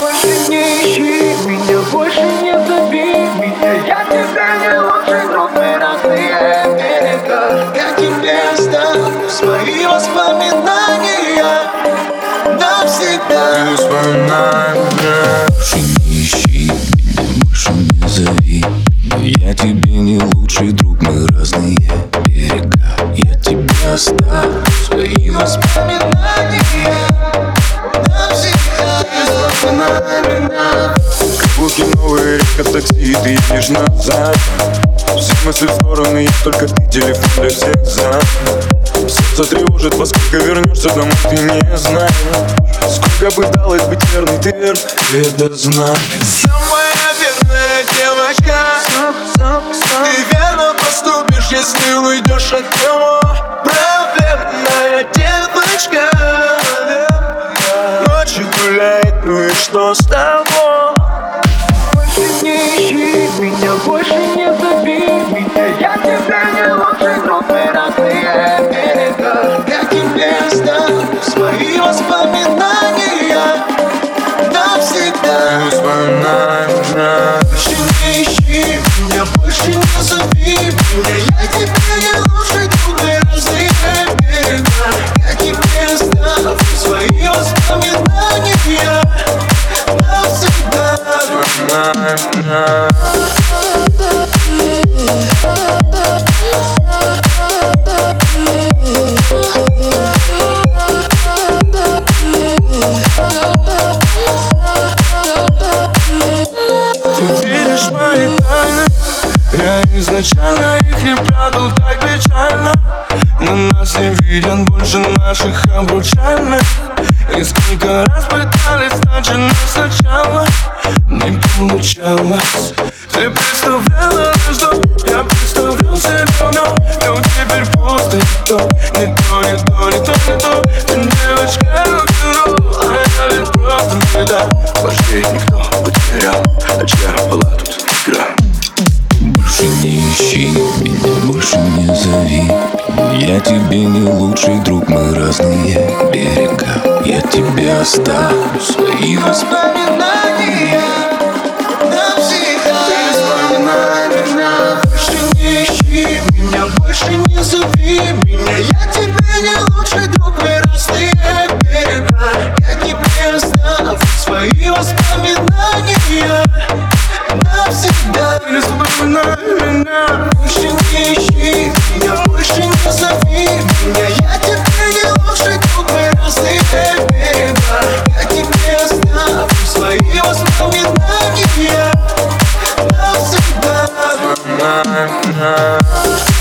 Больше меня, больше не зови Я тебе не лучший друг, мы разные берега Я тебе оставлю свои воспоминания Навсегда воспоминания меня, больше не зови Я тебе не лучший друг, мы разные берега Я тебе оставлю свои воспоминания Навсегда Воспоминания Как новая река такси, ты Все мысли в стороны, есть только ты, телефон для всех за Сердце тревожит, во сколько вернешься домой, ты не знаешь. Сколько пыталась быть верной, ты верно это знаешь. Самая верная девочка. Ты верно поступишь, если уйдешь от него. Праведная девочка мои тайны Я изначально их не прятал так печально. На нас не виден больше наших обручальных. И сколько раз пытались начинать сначала Не получалось. Ты представляла, что я представлял себе вновь Но теперь пусто не то, не то, не то, не то, не то. Ты девочка, рок-н-ролл, а я ведь просто беда Вождей никто потерял, а чья была тут ищи меня, больше не зови Я тебе не лучший друг, мы разные берега. Я тебе оставлю свои воспоминания her.